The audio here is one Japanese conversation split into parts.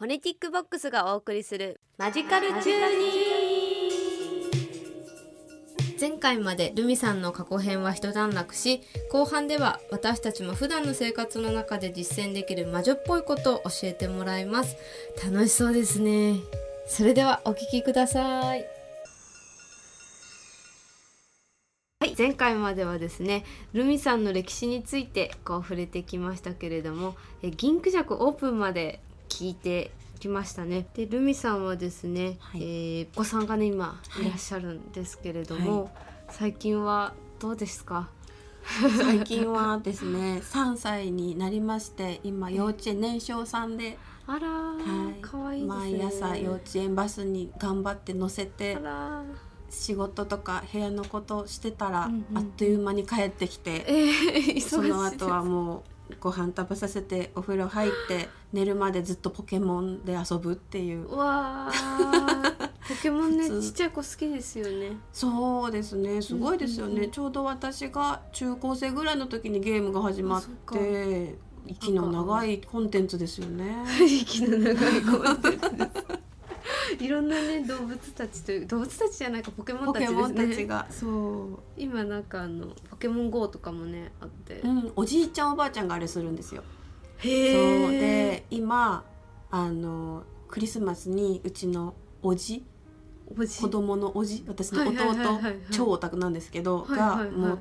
フォネティックボックスがお送りするマジカルチューニー。前回までルミさんの過去編は一段落し後半では私たちも普段の生活の中で実践できる魔女っぽいことを教えてもらいます。楽しそうですね。それではお聞きください。はい、前回まではですねルミさんの歴史についてこう触れてきましたけれどもえ銀クジャクオープンまで聞いてきましたね。でルミさんはですね、はい。えーお子さんがね今い。らっしゃるんですけれども、は最近はどうですか？最近はですね 3歳になりまして今幼稚園年少さんで、あらー、はい。かわいいですね。毎朝幼稚園バスに頑張って乗せて仕事とか部屋のことをしてたら、うんうんあっという間に帰ってきて、えー、その後はもうご飯食べさせてお風呂入って寝るまでずっとポケモンで遊ぶっていう。うわー。ポケモンねちっちゃい子好きですよね。そうですね。すごいですよね、うんうんうん。ちょうど私が中高生ぐらいの時にゲームが始まって息の長いコンテンツですよね。息の長いコンテンツです。いろんなね動物たちという動物たちじゃないかポケモンたちですポケモンたちねがそ今なんかあのポケモン GO とかもねあって、う、うん、おじいちゃんおばあちゃんがあれするんですよ。へそうえで今あのクリスマスにうちのおじ子供のおじ私の弟超オタクなんですけどがもう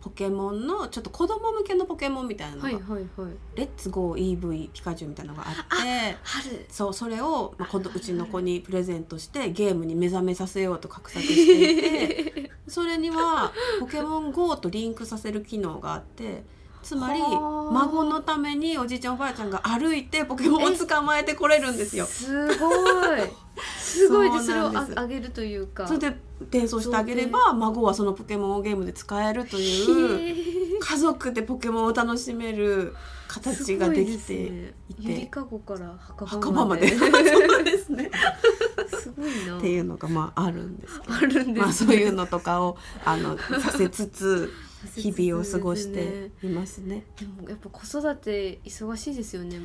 ポケモンのちょっと子供向けのポケモンみたいなのがはいはいはい「レッツゴー EV ピカチュウ」みたいなのがあって。春そうそれを、まあ、うちの子にプレゼントしてゲームに目覚めさせようと画策していて それには「ポケモン GO」とリンクさせる機能があってつまりはあ。孫のためにおじいちゃんおばあちゃんが歩いてポケモンを捕まえてこれるんですよ。すごい。すごいでそれをああげるというか。それで転送してあげれば孫はそのポケモンをゲームで使えるという家族でポケモンを楽しめる形ができすて。ごいてゆりかごから墓墓場まで。場まで。そうですね。すごいな。っていうのがまああるんですけど。あるんですね。まあそういうのとかをあのさせつつ日々を過ごしていますね。でもやっぱ子育て忙しいですよね。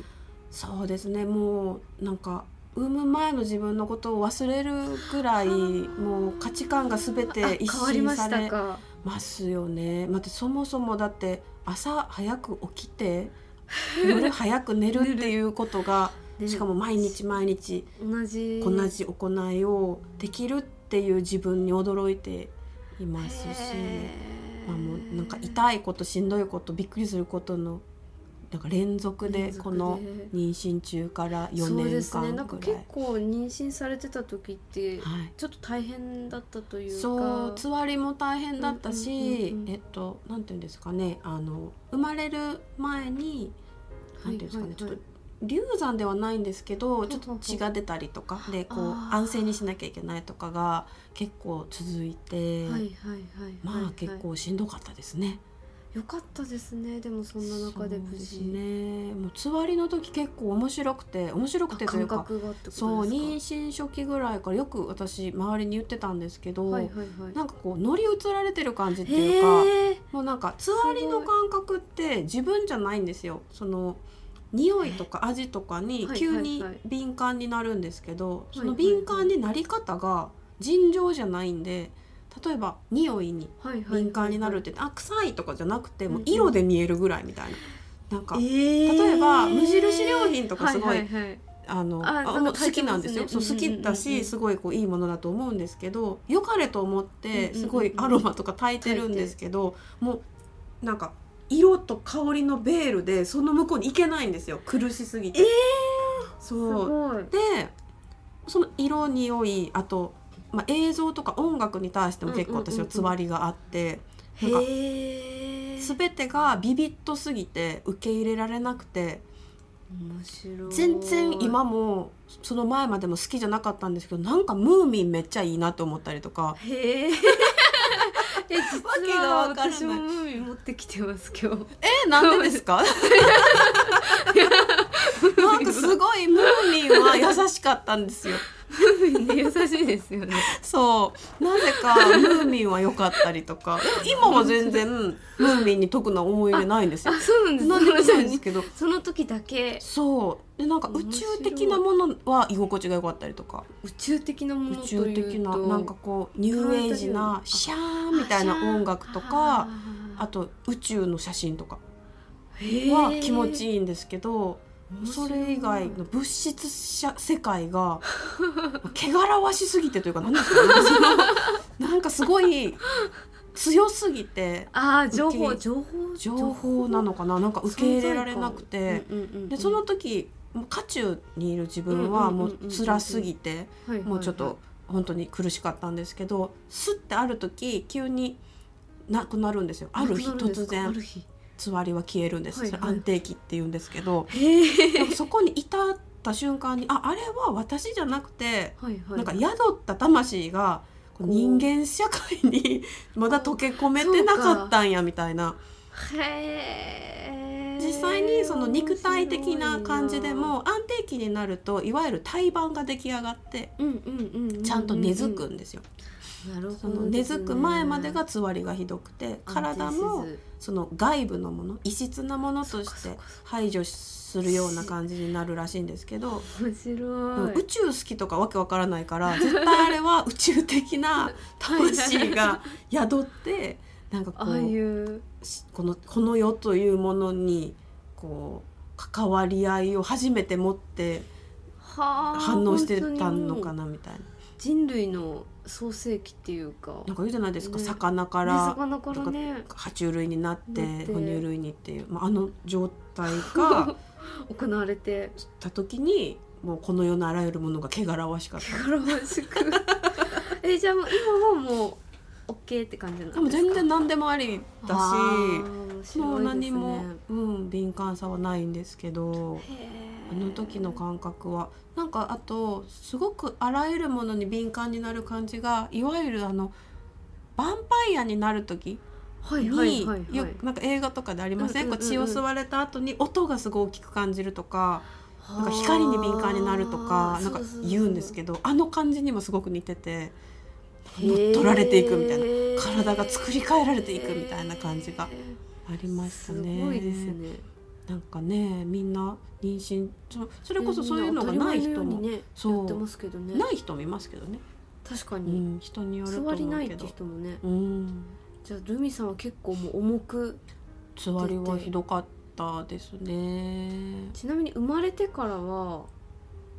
そうですね。もうなんか産む前の自分のことを忘れるぐらいもう価値観が全あて一新されますよね。またそもそもだって朝早く起きて夜早く寝るっていうことがで しかも毎日毎日同じ。同じ行いをできるっていう自分に驚いていますし。まあ、もうなんか痛いことしんどいことびっくりすることのなんか連続でこの妊娠中から4そうで年すね。なんか結構妊娠されてた時ってはい、ちょっと大変だったというか。そうつわりも大変だったし、えっとなんていうんですかね。あの生まれる前になんていうんですかね、ちょっと流産ではないんですけどちょっと血が出たりとかでこう安静にしなきゃいけないとかが結構続いて、まあ結構しんどかったですね。よかったですね。でもそんな中で無事。ね。もうつわりの時結構面白くて面白くてあというかそう妊娠初期ぐらいからよく私周りに言ってたんですけど、はいはいはい。なんかこう乗り移られてる感じっていうかもうなんかつわりの感覚って自分じゃないんですよ。その匂いとか味とかにはい急に敏感になるんですけど、いその敏感になり方が尋常じゃないんで例えば匂いに敏感になるってあ臭いとかじゃなくてもううん。うん色で見えるぐらいみたいな。なんかえ例例えば無印良品とかすごいはいはいはい。あのああなんか好きなんですよ、そう好きだうんうんうんうんしすごいこういいものだと思うんですけど良かれと思ってうんうんうんうん。すごいアロマとか炊いてるんですけど、もうなんか色と香りのベールでその向こうに行けないんですよ。苦しすぎて。えーすそうでその色匂いあと、まあ、映像とか音楽に対しても結構私はつわりがあって、なんかへえ全てがビビッとすぎて受け入れられなくて。面白い。全然今もその前までも好きじゃなかったんですけどなんかムーミンめっちゃいいなと思ったりとか。へええ実は私もムーミン持ってきてます今日。えなんでですか？なんかすごいムーミンは優しかったんですよね優しいですよねそう。なぜかムーミンは良かったりとか。今は全然ムーミンに特な思い入れないんですよ。あそうなんです。でもないんですけど。その時だけ。そう。でなんか宇宙的なものは居心地が良かったりとか。宇宙的なもの宇宙的ななんかこうニューエイジなシャーンみたいな音楽とかあと宇宙の写真とかは気持ちいいんですけどそれ以外の物質社世界が 汚らわしすぎてというか何ですか？なんかすごい強すぎてああ情報情報情報なのかな？なんか受け入れられなくて、でその時渦中にいる自分はもう辛すぎてもうちょっと本当に苦しかったんですけどスッてある時急になくなるんですよ。ある日突然。ある日つわりは消えるんです、はいはい。安定期って言うんですけど。そこに至った瞬間にああれは私じゃなくてはいはい。なんか宿った魂が人間社会に まだ溶け込めてなかったんやみたいな。実際にその肉体的な感じでも安定期になるといわゆる胎盤が出来上がってちゃんと根付くんですよ。その根付く前までがつわりがひどくて体もその外部のもの異質なものとして排除するような感じになるらしいんですけど、面白うんい宇宙好きとかわけわからないから絶対あれは宇宙的な 魂が宿ってなんかこういう。しこのこの世というものにこう関わり合いを初めて持ってはあ反応してたのかななみたいな。人類の創世記っていうかなんか言うじゃないですか、ね魚かねら魚からね爬虫類になってなって哺乳類にっていう、まあ、あの状態が行われてた時にもうこの世のあらゆるものが汚らわしかった。からましくえじゃあもう今はもう OK って感じなんですかでも全然何でもありだしねもう何も、うん、敏感さはないんですけどへーあの時の感覚は。なんかあとすごくあらゆるものに敏感になる感じがいわゆるあのヴァンパイアになる時はいに、はいはいはい。よなんか映画とかでありません,、うんうん血を吸われた後に音がすごい大きく感じるとかなんか光に敏感になるとかなんか言うんですけどあの感じにもすごど似てて乗っ取られていくみたいなな体が作り変えられていくみたいな感じがありましたね。すごいですねなんかねみんな妊娠そそれこそそういうのがない人も、ねそう。やってますけどね。ない人もいますけどね、う確かに。ん、人によると座思うけど。りないって人もね。うん。じゃあルミさんは結構もう重くつわりはひどかったですね。ちなみに生まれてからは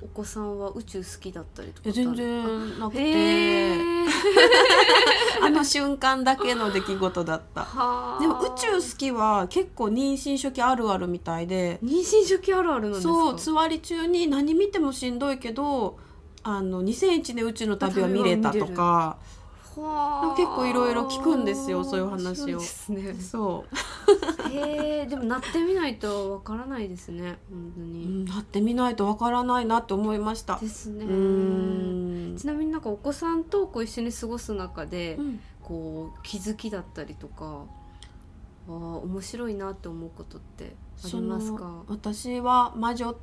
お子さんは宇宙好きだったりとか全然なくへてえ あの瞬間だけの出来事だった。はあ。でも宇宙好きは結構妊娠初期あるあるみたいで。妊娠初期あるあるなんですか？そうつわり中に何見てもしんどいけどあの2001年宇宙の旅は見れたとか。はあ結構いろいろ聞くんですよそういう話を。そうね。そう。へえでもなってみないとわからないですね本当うに、ん、なってみないとわからないなって思いました。ですね。うん。ちなみになんかお子さんとこう一緒に過ごす中で、うん。こう気づきだったりとかあー面白いなって思うことってありますか？私は魔女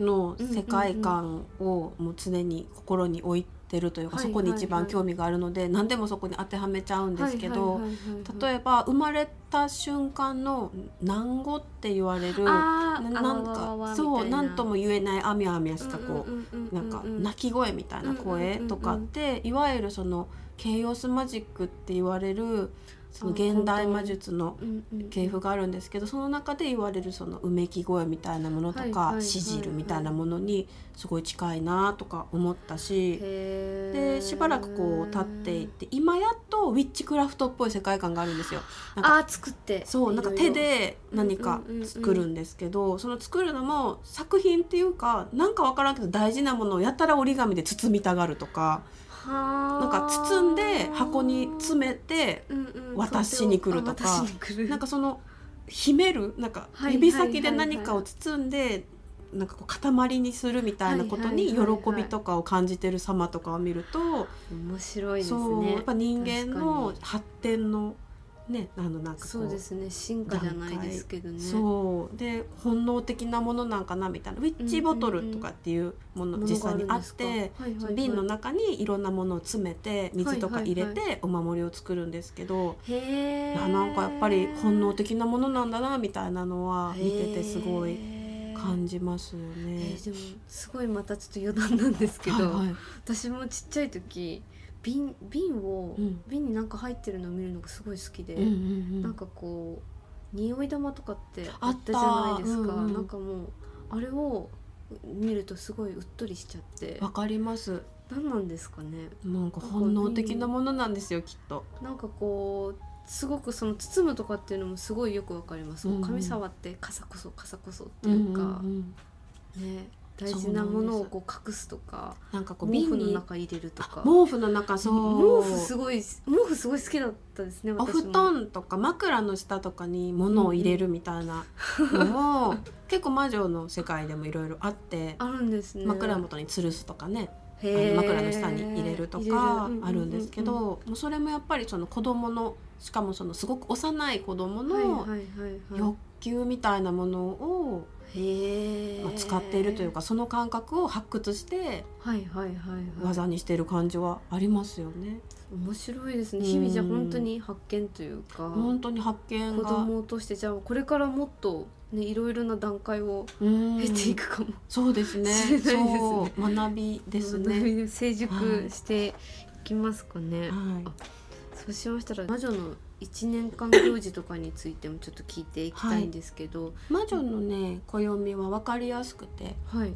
の世界観をもう常に心に置いてるというか、はいそこに一番興味があるので、何でもそこに当てはめちゃうんですけど、例ええば生まれた瞬間の難語って言われるなんかそう何とも言えないあみあみやしたこう。なんかうん泣き声みたいな声とかっていわゆるそのケイオスマジックって言われるその現代魔術の系譜があるんですけどその中で言われるそのうめき声みたいなものとかシジルみたいなものにすごい近いなとか思ったしでしばらくこう経っていって今やっとウィッチクラフトっぽい世界観があるんですよ。なんか作って。そうなんか手で何か作るんですけどその作るのも作品っていうかなんかわからんけど大事なものをやたら折り紙で包みたがるとかななんか包んで箱に詰めて渡しに来るとか渡しに来る。なんかその秘めるなんかはい指先で何かを包んでなんかこう塊にするみたいなことに喜びとかを感じてる様とかを見ると面白いですそうねやっぱ人間の発展のねあのなんかそうですね。進化じゃないですけどね。そう。で本能的なものなんかなみたいな。ウィッチボトルとかっていうもの実際にあって瓶の中にいろんなものを詰めて水とか入れてお守りを作るんですけど、へいなんかやっぱり本能的なものなんだなみたいなのは見ててすごい感じますよね。えー、でもすごいまたちょっと余談なんですけど、はいはい、私もちっちゃい時瓶瓶を、うん、瓶になんか入ってるのを見るのがすごい好きで、うんうんうん、なんかこう匂い玉とかってあった。じゃないですか、うんうん、なんかもうあれを見るとすごいうっとりしちゃって。わかります。何なんですかね。なんか本能的なものなんですよきっと。なんかこうすごくその包むとかっていうのもすごいよくわかります、うんうん、神様って傘こそ傘こそっていうか、うんうんうん、ね大事なものをこう隠すとかなんかこう毛布の中入れるとか。毛布の中そう。毛布すごい毛布すごい好きだったですねお布団とか枕の下とかに物を入れるみたいなのも、うんうん、結構魔女の世界でもいろいろあってあるんですね。枕元に吊るすとかね。枕の下に入れるとかあるんですけど、もうそれもやっぱりその子供のしかもそのすごく幼い子供の欲求みたいなものをまあ、使っているというかその感覚を発掘して技にしている感じはありますよね。面白いですね、日々じゃ本当に発見というか本当に発見子供としてじゃあこれからもっとねいろいろな段階を経ていくかもそうですね。そう学びですね。成熟していきますかね、はい、そうしましたら魔女の1年間行事とかについてもちょっと聞いていきたいんですけど、はい、魔女のね暦は分かりやすくて、はい、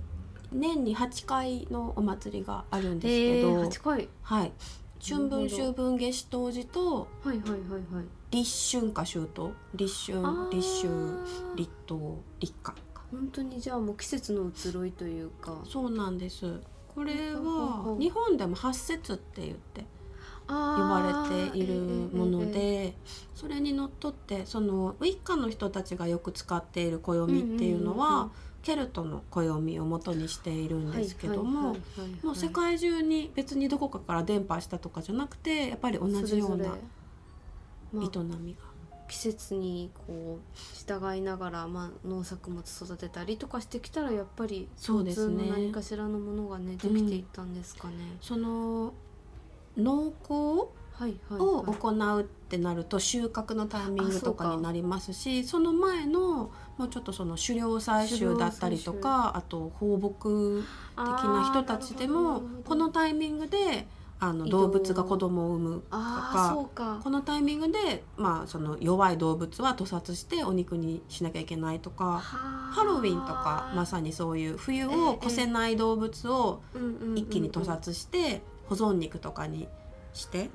年に8回のお祭りがあるんですけど、えー、8回。はい。春分秋分夏至冬至と、はいはいはいはい、立春か秋冬立春立秋立冬立夏本当にじゃあもう季節の移ろいというかそうなんですこれは日本でも八節って言って呼ばれているもので、それにのっとってそのウィッカの人たちがよく使っている暦っていうのは、ケルトの暦を元にしているんですけどももう世界中に別にどこかから伝播したとかじゃなくてやっぱり同じような営みが。季節にこう従いながら、まあ、農作物育てたりとかしてきたらやっぱりそうですね何かしらのものがねできていったんですかね。うん、その農耕を行うってなると収穫のタイミングとかになりますしその前のもうちょっとその狩猟採集だったりとかあと放牧的な人たちでもこのタイミングであの動物が子供を産むとかこのタイミングで、まあ、その弱い動物は屠殺してお肉にしなきゃいけないとかハロウィンとかまさにそういう冬を越せない動物を一気に屠殺して保存肉とかにして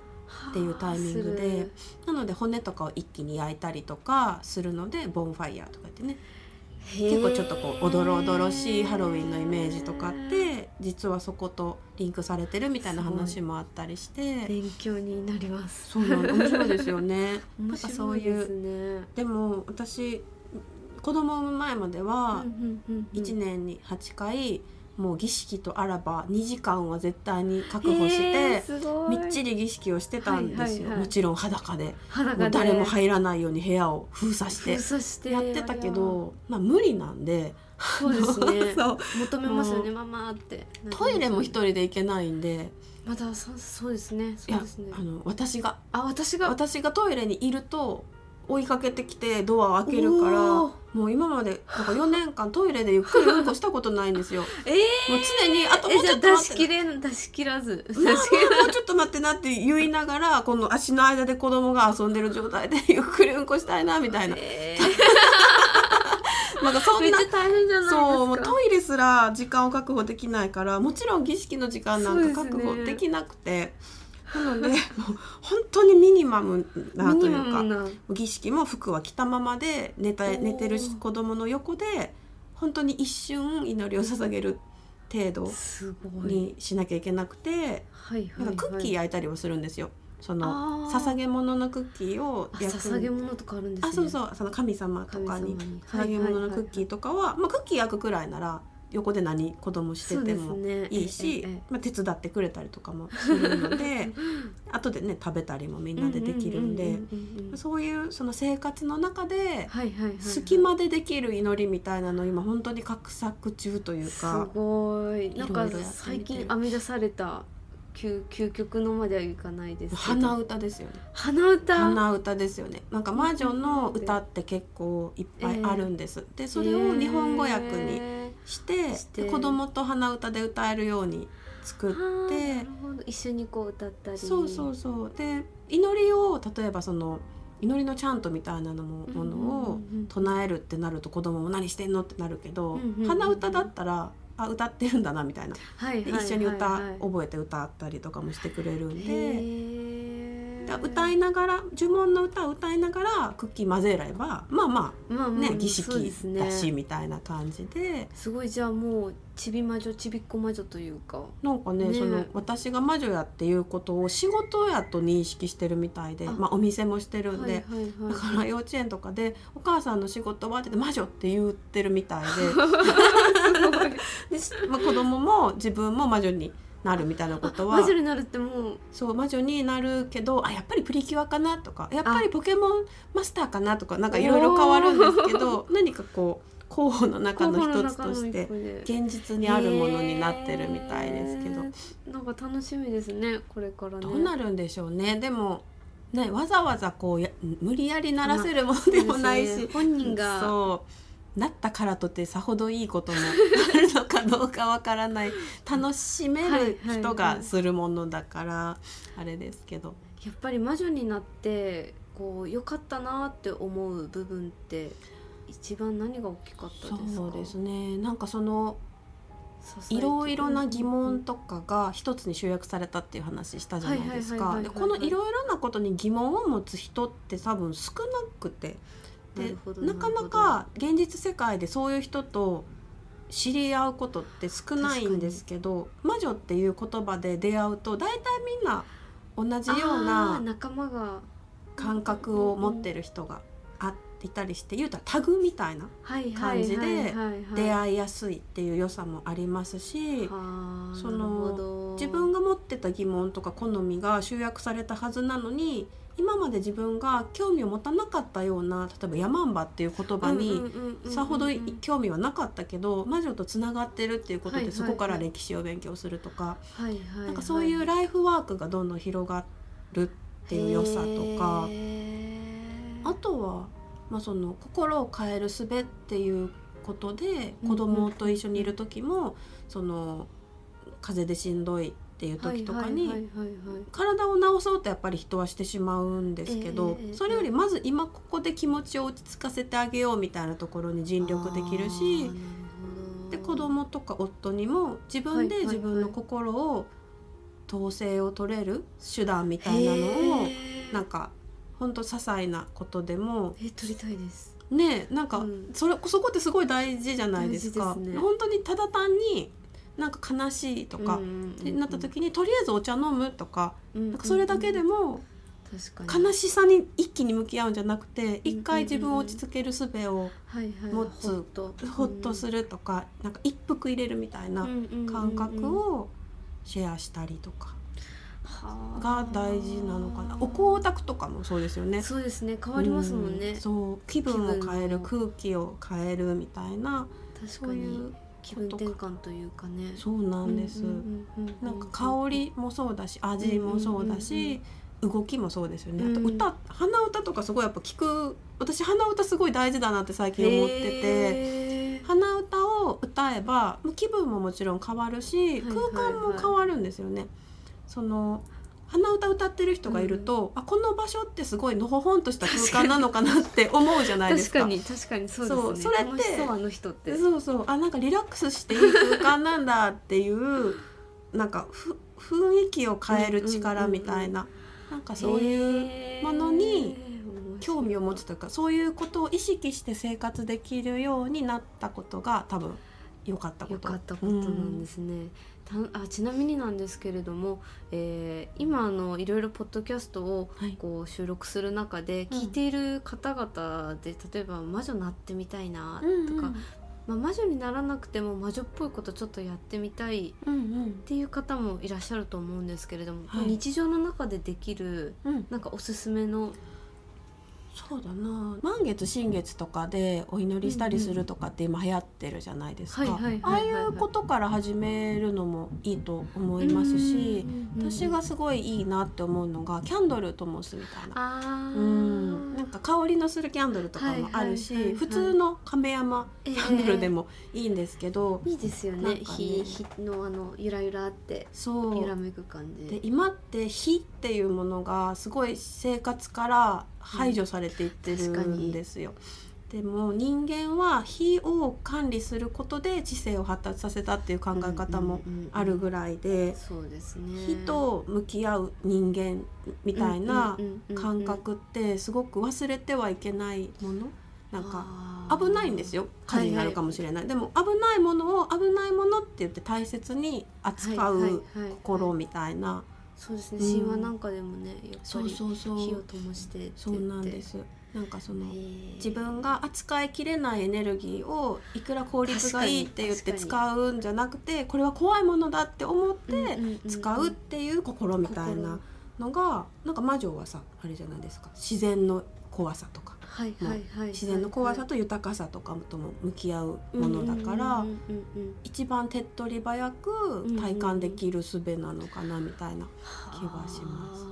っていうタイミングでなので骨とかを一気に焼いたりとかするのでボンファイヤーとかってね。結構ちょっとこうおどろおどろしいハロウィンのイメージとかって実はそことリンクされてるみたいな話もあったりして。勉強になります。そうなの面白いですよね。面白いですね。でも私子供産む前までは1年に8回もう儀式とあらば2時間は絶対に確保して、みっちり儀式をしてたんですよ、もちろん裸で。もう誰も入らないように部屋を封鎖して。やってたけど、まあ、無理なんで。そうですね。求めますよねママって。トイレも一人で行けないんで。まだそそうですね。そうですね。あの私が。あ私が。私がトイレにいると追いかけてきてドアを開けるからもう今までなんか4年間トイレでゆっくりうんこしたことないんですよ。えー、もう常にあともうちょっと出し切れ 出し切らず もうちょっと待ってなって言いながらこの足の間で子供が遊んでる状態でゆっくりうんこしたいなみたいな。えー、なんかそんなそうもうトイレすら時間を確保できないからもちろん儀式の時間なんか確保できなくて。なのでもう本当にミニマムなというか儀式も服は着たままで寝た寝てる子供の横で本当に一瞬祈りを捧げる程度にしなきゃいけなくて、なんかクッキー焼いたりもするんですよ。その捧げ物のクッキーを焼く。捧げ物とかあるんです、ね、あそうそうその神様とかに。捧げ物のクッキーとかは、まあ、クッキー焼くくらいなら横で何子供しててもいいし、ね、まあ、手伝ってくれたりとかもするので 後でね食べたりもみんなでできるんでそういうその生活の中で隙間でできる祈りみたいなの今本当に画策中というかすごい。なんか最近編み出された究究極のまではいかないです鼻歌ですよね。鼻歌？鼻歌ですよね。なんか魔女の歌って結構いっぱいあるんです、でそれを日本語訳にして,、子供と鼻歌で歌えるように作って。一緒にこう歌ったり。そうそうそう。で祈りを例えばその祈りのチャントみたいなのもものを唱えるってなると子供も何してんのってなるけど、鼻歌だったらあ歌ってるんだなみたいな、はいはい、一緒に歌、覚えて歌ったりとかもしてくれるんで。歌いながら呪文の歌を歌いながらクッキー混ぜればまあまあ、まあ、ね、儀式だしみたいな感じで。すごいじゃあもうちび魔女ちびっこ魔女というか。なんかね、ね、その私が魔女やっていうことを仕事やと認識してるみたいでまあ、お店もしてるんで、はいはいはい、だから幼稚園とかで「お母さんの仕事終わってて魔女」って言ってるみたいで。で、まあ、子供も自分も魔女に。なるみたいなことは。魔女になるってもう。そう魔女になるけどあやっぱりプリキュアかなとかやっぱりポケモンマスターかなとかなんかいろいろ変わるんですけど何かこう候補の中の一つとして現実にあるものになってるみたいですけど。なんか楽しみですねこれからね。どうなるんでしょうね。でもねわざわざこうや無理やりならせるものでもないし、ね、本人がそうなったからとってさほどいいこともあるのかどうかわからない楽しめる人がするものだからあれですけど。やっぱり魔女になってこう良かったなって思う部分って一番何が大きかったですそうですねなんかそのいろいろな疑問とかが一つに集約されたっていう話したじゃないですか。このいろいろなことに疑問を持つ人って多分少なくて。でなかなか現実世界でそういう人と知り合うことって少ないんですけど魔女っていう言葉で出会うと大体みんな同じような仲間が。感覚を持ってる人があっていたりして言うたらタグみたいな感じで出会いやすいっていう良さもありますしその自分が持ってた疑問とか好みが集約されたはずなのに今まで自分が興味を持たなかったような例えば「ヤマンバ」っていう言葉にさほど興味はなかったけど魔女とつながってるっていうことでそこから歴史を勉強するとかなんかそういうライフワークがどんどん広がるっていう良さとか。あとは、まあ、その心を変える術っていうことで子供と一緒にいる時もその風邪でしんどいっていう時とかに体を治そうとやっぱり人はしてしまうんですけど、それよりまず今ここで気持ちを落ち着かせてあげようみたいなところに尽力できるしで子供とか夫にも自分で自分の心を統制を取れる手段みたいなのをなんか本当些細なことでもえ取りたいです。ねなんか、それそこってすごい大事じゃないですか。すね、本当にただ単になんか悲しいとか、ってなった時にとりあえずお茶飲むとか,、なんかそれだけでも悲しさに一気に向き合うんじゃなくて一回自分を落ち着ける術を持つほっと。するとかなんか一服入れるみたいな感覚をシェアしたりとか。が大事なのかな。お香炊くとかもそうですよね。そうですね。変わりますもんね、うん、そう。気分を変える空気を変えるみたいなそういう気分転換というかね。そうなんです、なんか香りもそうだし味もそうだし、動きもそうですよね、あと歌鼻歌とかすごいやっぱ聞く私鼻歌すごい大事だなって最近思ってて鼻歌を歌えば気分ももちろん変わるし空間も変わるんですよね。その鼻歌歌ってる人がいると、うん、あこの場所ってすごいのほほんとした空間なのかなって思うじゃないですか。確かに確かにそうですね。それってあの人って。そうそう。あなんかリラックスしていい空間なんだっていう なんかふ雰囲気を変える力みたいな、うんうんうん、なんかそういうものに興味を持つというかそういうことを意識して生活できるようになったことが多分良かったこと。良かったことなんですね。うんあちなみになんですけれども、えー、今あのいろいろポッドキャストをこう収録する中で聞いている方々で、例えば「魔女なってみたいな」とか、まあ、魔女にならなくても魔女っぽいことちょっとやってみたいっていう方もいらっしゃると思うんですけれども、はい、日常の中でできる、なんかおすすめのそうだな。満月新月とかでお祈りしたりするとかって今流行ってるじゃないですか。ああいうことから始めるのもいいと思いますし私がすごいいいなって思うのがキャンドルともすみたいな。うん。なんか香りのするキャンドルとかもあるし普通の亀山キャンドルでもいいんですけど、えー、いいですよね。火、ね、のあのゆらゆらってそう。揺らめく感じ。で今って火っていうものがすごい生活から排除されていってるんですよ。でも人間は火を管理することで知性を発達させたっていう考え方もあるぐらいで火と向き合う人間みたいな感覚ってすごく忘れてはいけないもの。なんか危ないんですよ。火事になるかもしれない、はいはい、でも危ないものを危ないものって言って大切に扱う心みたいなそうですね、うん、神話なんかでもねやっぱり火を灯してそうなんです。なんかその自分が扱いきれないエネルギーをいくら効率がいいって言って使うんじゃなくてこれは怖いものだって思って使うっていう心みたいなのがなんか魔女はさあれじゃないですか。自然の怖さとか自然の怖さと豊かさとかとも向き合うものだから一番手っ取り早く体感できる術なのかなみたいな気がします。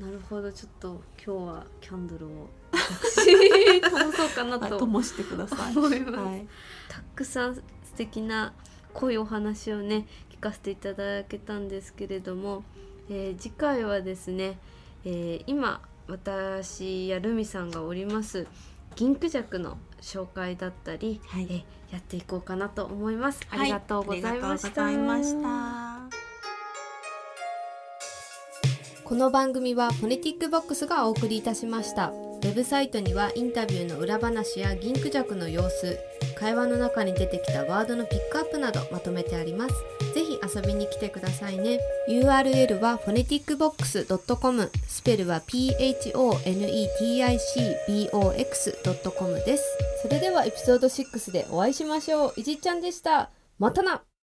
なるほど。ちょっと今日はキャンドルを。私灯そうかなと。灯してください。思います、はい、たくさん素敵な濃いお話をね聞かせていただけたんですけれども、えー、次回はですね、えー、今私やルミさんがおります銀クジャクの紹介だったり、はい、えやっていこうかなと思います、はい、ありがとうございました。この番組はフォネティックボックスがお送りいたしました。ウェブサイトにはインタビューの裏話や銀クジャクの様子会話の中に出てきたワードのピックアップなどまとめてありますぜひ遊びに来てくださいね。URL は phoneticbox.com スペルは PHONETICBOX.com です。それではエピソード6でお会いしましょう。いじっちゃんでした。またな。